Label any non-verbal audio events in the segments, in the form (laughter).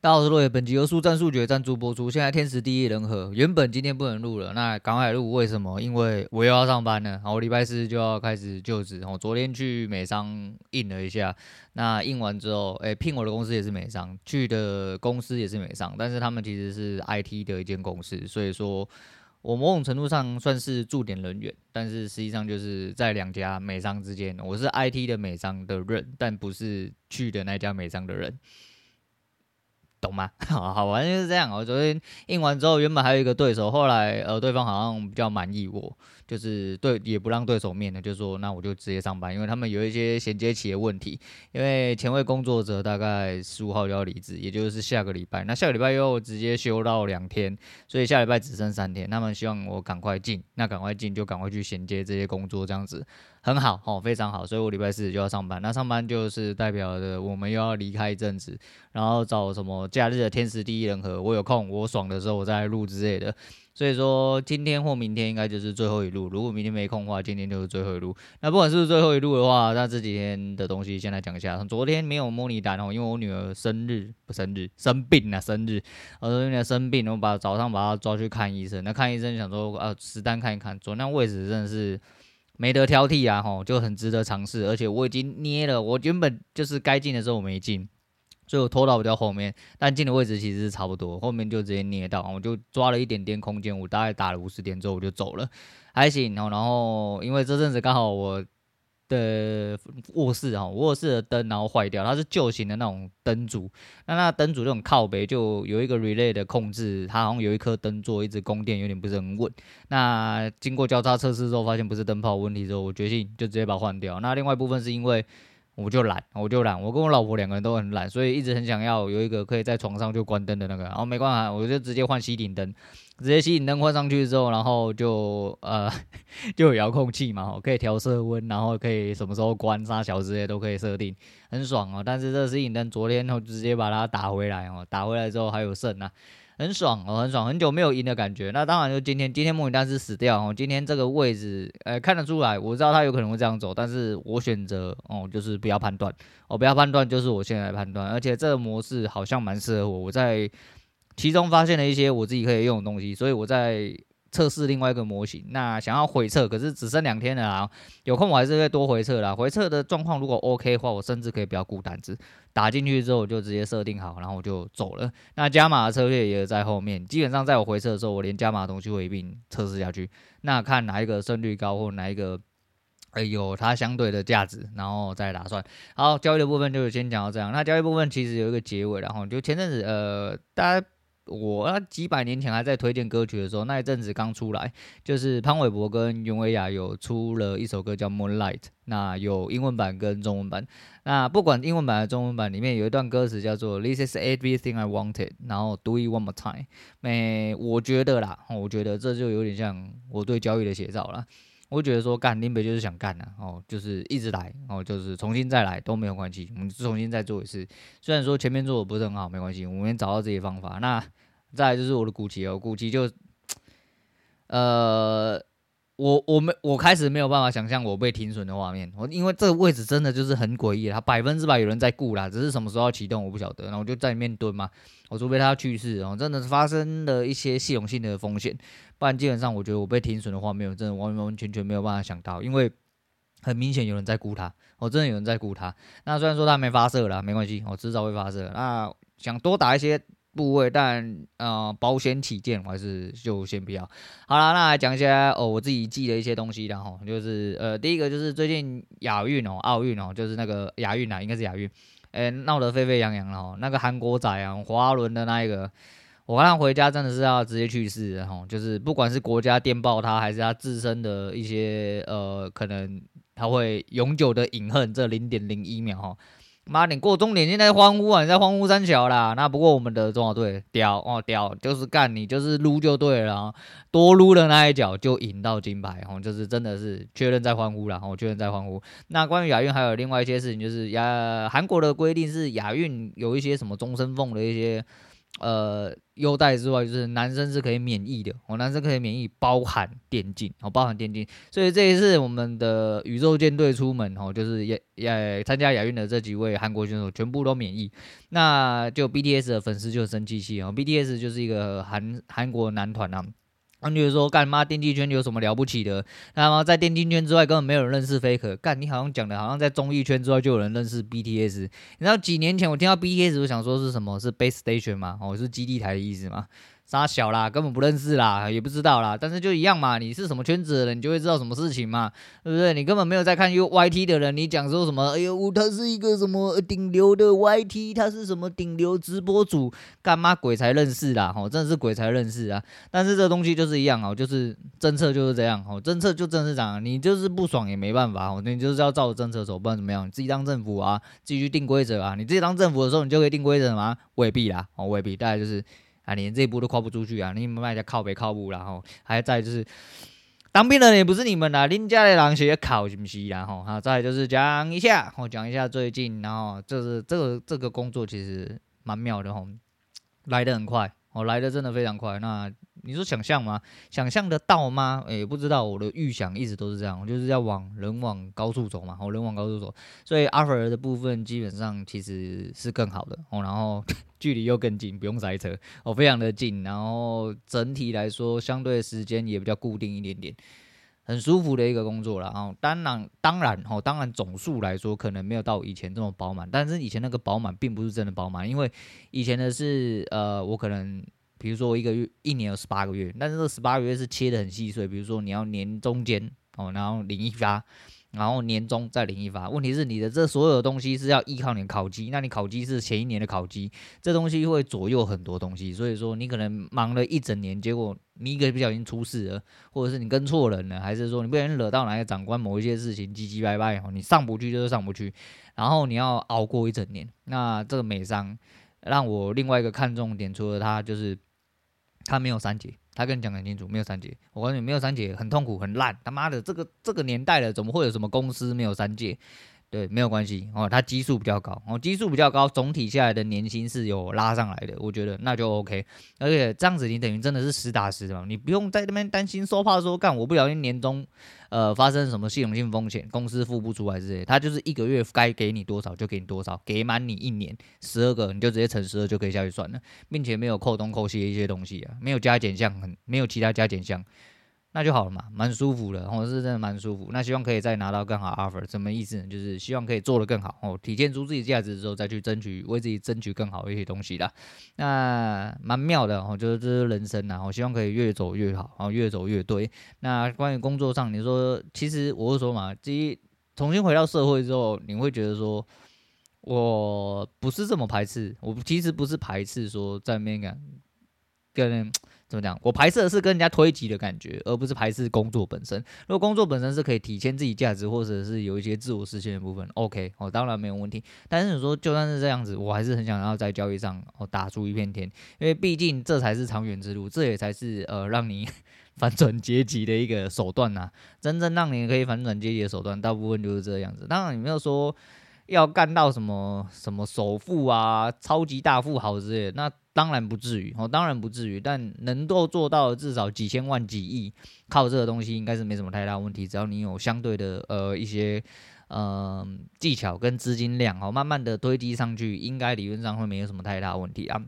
大家好，我是洛野。本集由速战速决赞助播出。现在天时地利人和，原本今天不能录了，那赶快录。为什么？因为我又要上班了。然后我礼拜四就要开始就职。我昨天去美商印了一下，那印完之后，哎，聘我的公司也是美商，去的公司也是美商，但是他们其实是 IT 的一间公司，所以说我某种程度上算是驻点人员，但是实际上就是在两家美商之间，我是 IT 的美商的人，但不是去的那家美商的人。懂吗？(laughs) 好好玩就是这样。我昨天印完之后，原本还有一个对手，后来呃，对方好像比较满意我，就是对也不让对手面的，就说那我就直接上班，因为他们有一些衔接期的问题。因为前位工作者大概十五号就要离职，也就是下个礼拜。那下个礼拜又直接休到两天，所以下礼拜只剩三天。他们希望我赶快进，那赶快进就赶快去衔接这些工作，这样子很好哦，非常好。所以我礼拜四就要上班。那上班就是代表着我们又要离开一阵子，然后找什么？假日的天时地利人和，我有空我爽的时候我再来录之类的，所以说今天或明天应该就是最后一录。如果明天没空的话，今天就是最后一录。那不管是不是最后一录的话，那这几天的东西先来讲一下。昨天没有模拟单哦，因为我女儿生日不生日生病了，生日，我说有点生病，我把早上把她抓去看医生。那看医生想说啊，实单看一看，昨天位置真的是没得挑剔啊，吼，就很值得尝试。而且我已经捏了，我原本就是该进的时候我没进。所以我拖到比较后面，但进的位置其实是差不多，后面就直接捏到，我就抓了一点点空间，我大概打了五十点之后我就走了，还行。然后，然后因为这阵子刚好我的卧室哈，卧室的灯然后坏掉，它是旧型的那种灯组，那那灯组这种靠背就有一个 relay 的控制，它好像有一颗灯座一直供电有点不是很稳。那经过交叉测试之后，发现不是灯泡问题之后，我决定就直接把它换掉。那另外一部分是因为。我就懒，我就懒，我跟我老婆两个人都很懒，所以一直很想要有一个可以在床上就关灯的那个。然后没关系，我就直接换吸顶灯，直接吸顶灯换上去之后，然后就呃 (laughs) 就有遥控器嘛，可以调色温，然后可以什么时候关、啥小之类都可以设定，很爽哦。但是这吸顶灯昨天我直接把它打回来哦，打回来之后还有剩啊。很爽哦，很爽，很久没有赢的感觉。那当然就今天，今天模拟单是死掉哦。今天这个位置，呃，看得出来，我知道他有可能会这样走，但是我选择哦，就是不要判断，哦，不要判断，就是我现在来判断。而且这个模式好像蛮适合我，我在其中发现了一些我自己可以用的东西，所以我在。测试另外一个模型，那想要回测，可是只剩两天了啊！有空我还是会多回测啦。回测的状况如果 OK 的话，我甚至可以不要顾单子，打进去之后我就直接设定好，然后我就走了。那加码的策略也在后面，基本上在我回测的时候，我连加码的东西会一并测试下去。那看哪一个胜率高，或哪一个哎有它相对的价值，然后再打算。好，交易的部分就先讲到这样。那交易部分其实有一个结尾，然后就前阵子呃大家。我那几百年前还在推荐歌曲的时候，那一阵子刚出来，就是潘玮柏跟袁维亚有出了一首歌叫《Moonlight》，那有英文版跟中文版。那不管英文版还是中文版，里面有一段歌词叫做 “This is everything I wanted”，然后 “Do it one more time”。诶，我觉得啦，我觉得这就有点像我对交易的写照啦。我觉得说干林北就是想干的，哦，就是一直来，哦，就是重新再来都没有关系，我们重新再做一次。虽然说前面做的不是很好，没关系，我们找到这些方法。那再来就是我的股期哦，股期就，呃。我我没我开始没有办法想象我被停损的画面，我因为这个位置真的就是很诡异，它百分之百有人在顾啦，只是什么时候要启动我不晓得，然后我就在里面蹲嘛，我除非它去世，然后真的是发生了一些系统性的风险，不然基本上我觉得我被停损的画面，我真的完完全全没有办法想到，因为很明显有人在顾它，我真的有人在顾它。那虽然说它没发射了，没关系，我迟早会发射。那想多打一些。部位，但呃，保险起见，我还是就先不要。好了，那来讲一下哦，我自己记的一些东西，然后就是呃，第一个就是最近亚运哦，奥运哦，就是那个亚运啊，应该是亚运，哎，闹得沸沸扬扬了哦。那个韩国仔啊，滑轮的那一个，我看回家真的是要直接去世，然后就是不管是国家电报他，还是他自身的一些呃，可能他会永久的隐恨这零点零一秒哈。妈，你过终点现在欢呼啊！你在欢呼三桥啦。那不过我们的中华队屌哦屌，就是干你就是撸就对了，多撸的那一脚就赢到金牌哦，就是真的是确认在欢呼了哦，确认在欢呼。那关于亚运还有另外一些事情，就是亚韩国的规定是亚运有一些什么终身俸的一些呃，优待之外，就是男生是可以免疫的，哦，男生可以免疫，包含电竞，哦，包含电竞，所以这一次我们的宇宙舰队出门，哦，就是也也参加亚运的这几位韩国选手全部都免疫，那就 BTS 的粉丝就生气气哦，BTS 就是一个韩韩国男团啊。他就是说，干妈电竞圈有什么了不起的？那么在电竞圈之外，根本没有人认识 Faker。干，你好像讲的，好像在综艺圈之外就有人认识 BTS。你知道几年前我听到 BTS，我想说是什么？是 Base Station 吗？哦，是基地台的意思吗？傻小啦，根本不认识啦，也不知道啦。但是就一样嘛，你是什么圈子的人，你就会知道什么事情嘛，对不对？你根本没有在看 U Y T 的人，你讲说什么？哎呦，他是一个什么顶流的 YT，他是什么顶流直播主？干嘛鬼才认识啦？吼，真的是鬼才认识啊！但是这东西就是一样哦，就是政策就是这样哦，政策就真是这样，你就是不爽也没办法哦，你就是要照着政策走，不然怎么样？你自己当政府啊，自己去定规则啊。你自己当政府的时候，你就可以定规则吗？未必啦，哦，未必，大概就是。啊，连这一步都跨不出去啊！你们卖家靠北靠步，然后还在就是当兵的人也不是你们啦，林家的人学考是不是？然后哈，再就是讲一下，我讲一下最近，然后就是这个这个工作其实蛮妙的吼，来的很快，哦，来的真的非常快。那你说想象吗？想象得到吗？诶，不知道，我的预想一直都是这样，就是要往人往高处走嘛，哦，人往高处走，所以阿菲尔的部分基本上其实是更好的哦，然后。(laughs) 距离又更近，不用塞车哦，非常的近。然后整体来说，相对时间也比较固定一点点，很舒服的一个工作了。哦，当然，当然，哦，当然总数来说可能没有到以前这么饱满，但是以前那个饱满并不是真的饱满，因为以前的是呃，我可能比如说一个月一年有十八个月，但是这十八个月是切得很细碎，比如说你要年中间哦，然后领一发。然后年终再领一发，问题是你的这所有的东西是要依靠你的考绩，那你考绩是前一年的考绩，这东西会左右很多东西，所以说你可能忙了一整年，结果你一个不小心出事了，或者是你跟错人了，还是说你不小心惹到哪个长官某一些事情，唧唧歪歪哦，你上不去就是上不去，然后你要熬过一整年，那这个美商让我另外一个看重点，除了他就是他没有三节。他跟你讲很清楚，没有三节。我告诉你，没有三节很痛苦，很烂。他妈的，这个这个年代了，怎么会有什么公司没有三节？对，没有关系哦。他基数比较高，哦，基数比较高，总体下来的年薪是有拉上来的，我觉得那就 OK。而且这样子，你等于真的是实打实的嘛，你不用在那边担心说怕说干，我不小心年终。呃，发生什么系统性风险，公司付不出来之类，他就是一个月该给你多少就给你多少，给满你一年十二个，你就直接乘十二就可以下去算了，并且没有扣东扣西的一些东西啊，没有加减项，很没有其他加减项。那就好了嘛，蛮舒服的，哦，是真的蛮舒服。那希望可以再拿到更好 offer，什么意思呢？就是希望可以做得更好，哦，体现出自己价值之后，再去争取，为自己争取更好一些东西啦。那蛮妙的，哦，就是这是人生呐，我希望可以越走越好，哦，越走越对。那关于工作上，你说，其实我是说嘛，第一，重新回到社会之后，你会觉得说，我不是这么排斥，我其实不是排斥说在那边跟。怎么讲？我排斥的是跟人家推挤的感觉，而不是排斥工作本身。如果工作本身是可以体现自己价值，或者是有一些自我实现的部分，OK，哦，当然没有问题。但是你说就算是这样子，我还是很想要在交易上哦打出一片天，因为毕竟这才是长远之路，这也才是呃让你 (laughs) 反转阶级的一个手段呐。真正让你可以反转阶级的手段，大部分就是这样子。当然你没有说要干到什么什么首富啊、超级大富豪之类的，那。当然不至于，哦，当然不至于，但能够做到至少几千万、几亿，靠这个东西应该是没什么太大问题。只要你有相对的呃一些呃技巧跟资金量，哦，慢慢的堆积上去，应该理论上会没有什么太大问题啊。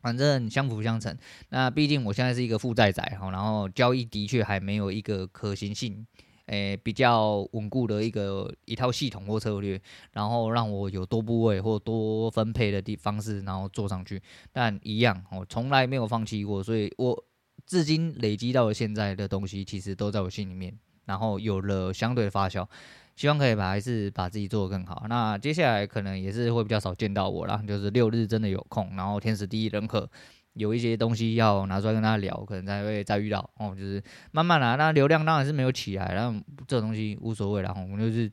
反正相辅相成。那毕竟我现在是一个负债仔，哈，然后交易的确还没有一个可行性。诶、比较稳固的一个一套系统或策略，然后让我有多部位或多分配的地方式，然后做上去。但一样，我从来没有放弃过，所以我至今累积到了现在的东西，其实都在我心里面，然后有了相对的发酵。希望可以把还是把自己做得更好。那接下来可能也是会比较少见到我啦，就是六日真的有空，然后天时地利人和。有一些东西要拿出来跟他聊，可能才会再遇到哦。就是慢慢来，那流量当然是没有起来，然后这东西无所谓了。我们就是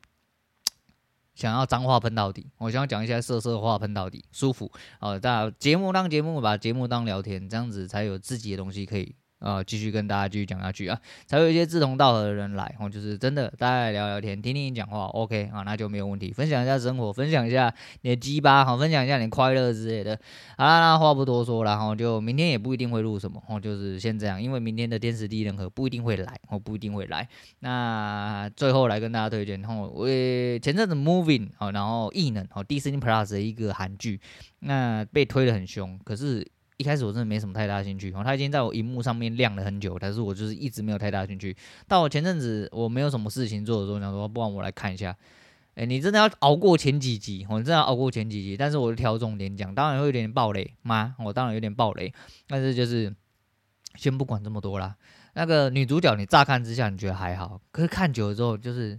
(tsk) 想要脏话喷到底，我想要讲一些色色话喷到底，舒服哦。大家节目当节目，把节目当聊天，这样子才有自己的东西可以呃继续跟大家继续讲下去啊，才会有一些志同道合的人来，哦，就是真的大家聊聊天，听听你讲话，OK 啊，那就没有问题，分享一下生活，分享一下你的鸡巴，好，分享一下你快乐之类的。好啦，那话不多说，然后就明天也不一定会录什么，哦，就是先这样，因为明天的天时地利人和不一定会来，哦，不一定会来。那最后来跟大家推荐，哦，我前阵子 Moving 哦，然后异能哦，Disney Plus 的一个韩剧，那被推得很凶，可是。一开始我真的没什么太大兴趣，哦，他已经在我荧幕上面亮了很久，但是我就是一直没有太大兴趣。到我前阵子我没有什么事情做的时候，想说不然我来看一下。哎，你真的要熬过前几集，我真的要熬过前几集，但是我就挑重点讲，当然会有点暴雷吗？我当然有点暴雷，但是就是先不管这么多啦。那个女主角你乍看之下你觉得还好，可是看久了之后就是。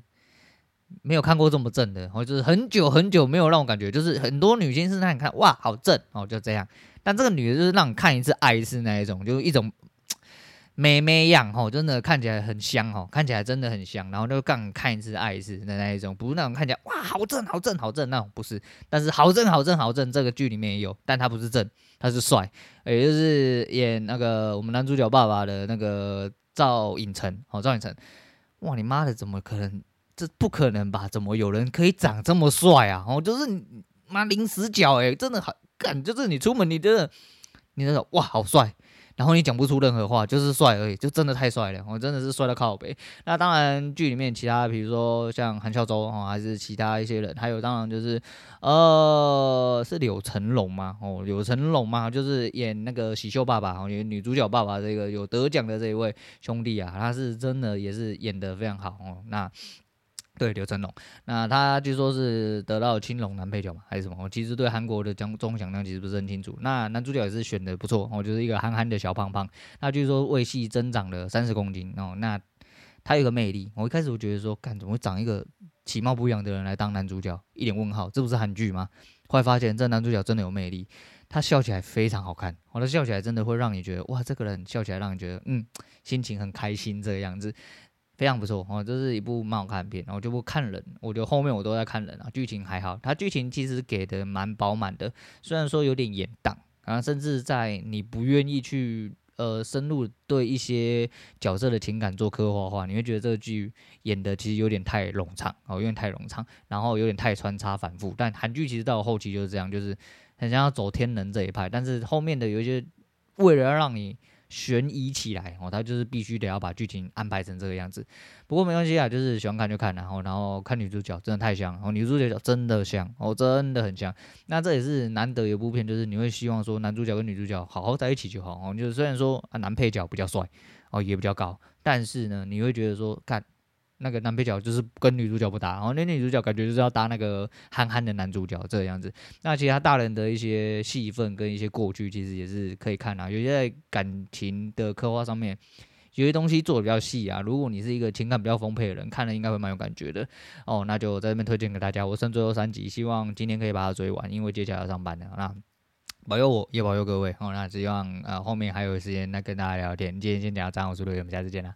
没有看过这么正的，哦，就是很久很久没有让我感觉，就是很多女星是让你看哇好正哦，就这样。但这个女的就是让你看一次爱一次那一种，就是一种美眉样哦，真的看起来很香哦，看起来真的很香。然后就刚看一次爱一次的那一种，不是那种看起来哇好正好正好正那种，不是。但是好正好正好正，这个剧里面也有，但他不是正，他是帅，也就是演那个我们男主角爸爸的那个赵寅成哦，赵寅成，哇你妈的怎么可能？这不可能吧？怎么有人可以长这么帅啊？哦，就是妈零死角哎，真的好干，就是你出门你真的，你真的哇好帅，然后你讲不出任何话，就是帅而已，就真的太帅了，我真的是帅到靠北。那当然剧里面其他，比如说像韩孝周哦，还是其他一些人，还有当然就是呃是柳成龙吗？哦，柳成龙吗？就是演那个喜秀爸爸哦，演女主角爸爸这个有得奖的这一位兄弟啊，他是真的也是演得非常好哦。那对，刘成龙，那他据说是得到青龙男配角嘛，还是什么？我其实对韩国的奖钟奖量其实不是很清楚。那男主角也是选的不错哦，就是一个憨憨的小胖胖。那据说为戏增长了三十公斤哦。那他有个魅力，我一开始我觉得说，看怎么会长一个其貌不扬的人来当男主角？一脸问号，这不是韩剧吗？后来发现这男主角真的有魅力，他笑起来非常好看，哦，他笑起来真的会让你觉得哇，这个人笑起来让你觉得嗯，心情很开心这个样子。非常不错哦，这是一部蛮好看的片，然后就不看人，我觉得后面我都在看人啊，剧情还好，它剧情其实给的蛮饱满的，虽然说有点延宕，啊，甚至在你不愿意去呃深入对一些角色的情感做刻画的话，你会觉得这个剧演的其实有点太冗长哦，有点太冗长，然后有点太穿插反复，但韩剧其实到后期就是这样，就是很像要走天人这一派，但是后面的有一些为了要让你。悬疑起来哦，他就是必须得要把剧情安排成这个样子。不过没关系啊，就是喜欢看就看，然后然后看女主角真的太香哦，女主角真的香哦，真的很香。那这也是难得有部片，就是你会希望说男主角跟女主角好好在一起就好哦。就是虽然说啊男配角比较帅哦，也比较高，但是呢你会觉得说看。那个男配角就是跟女主角不搭，然后那女主角感觉就是要搭那个憨憨的男主角这个样子。那其他大人的一些戏份跟一些过去，其实也是可以看啊。有些在感情的刻画上面，有些东西做的比较细啊。如果你是一个情感比较丰沛的人，看了应该会蛮有感觉的哦。那就在这边推荐给大家，我剩最后三集，希望今天可以把它追完，因为接下来要上班了。那保佑我，也保佑各位哦。那希望呃后面还有时间那跟大家聊天。今天先讲到这，我是陆，我们下次见啦。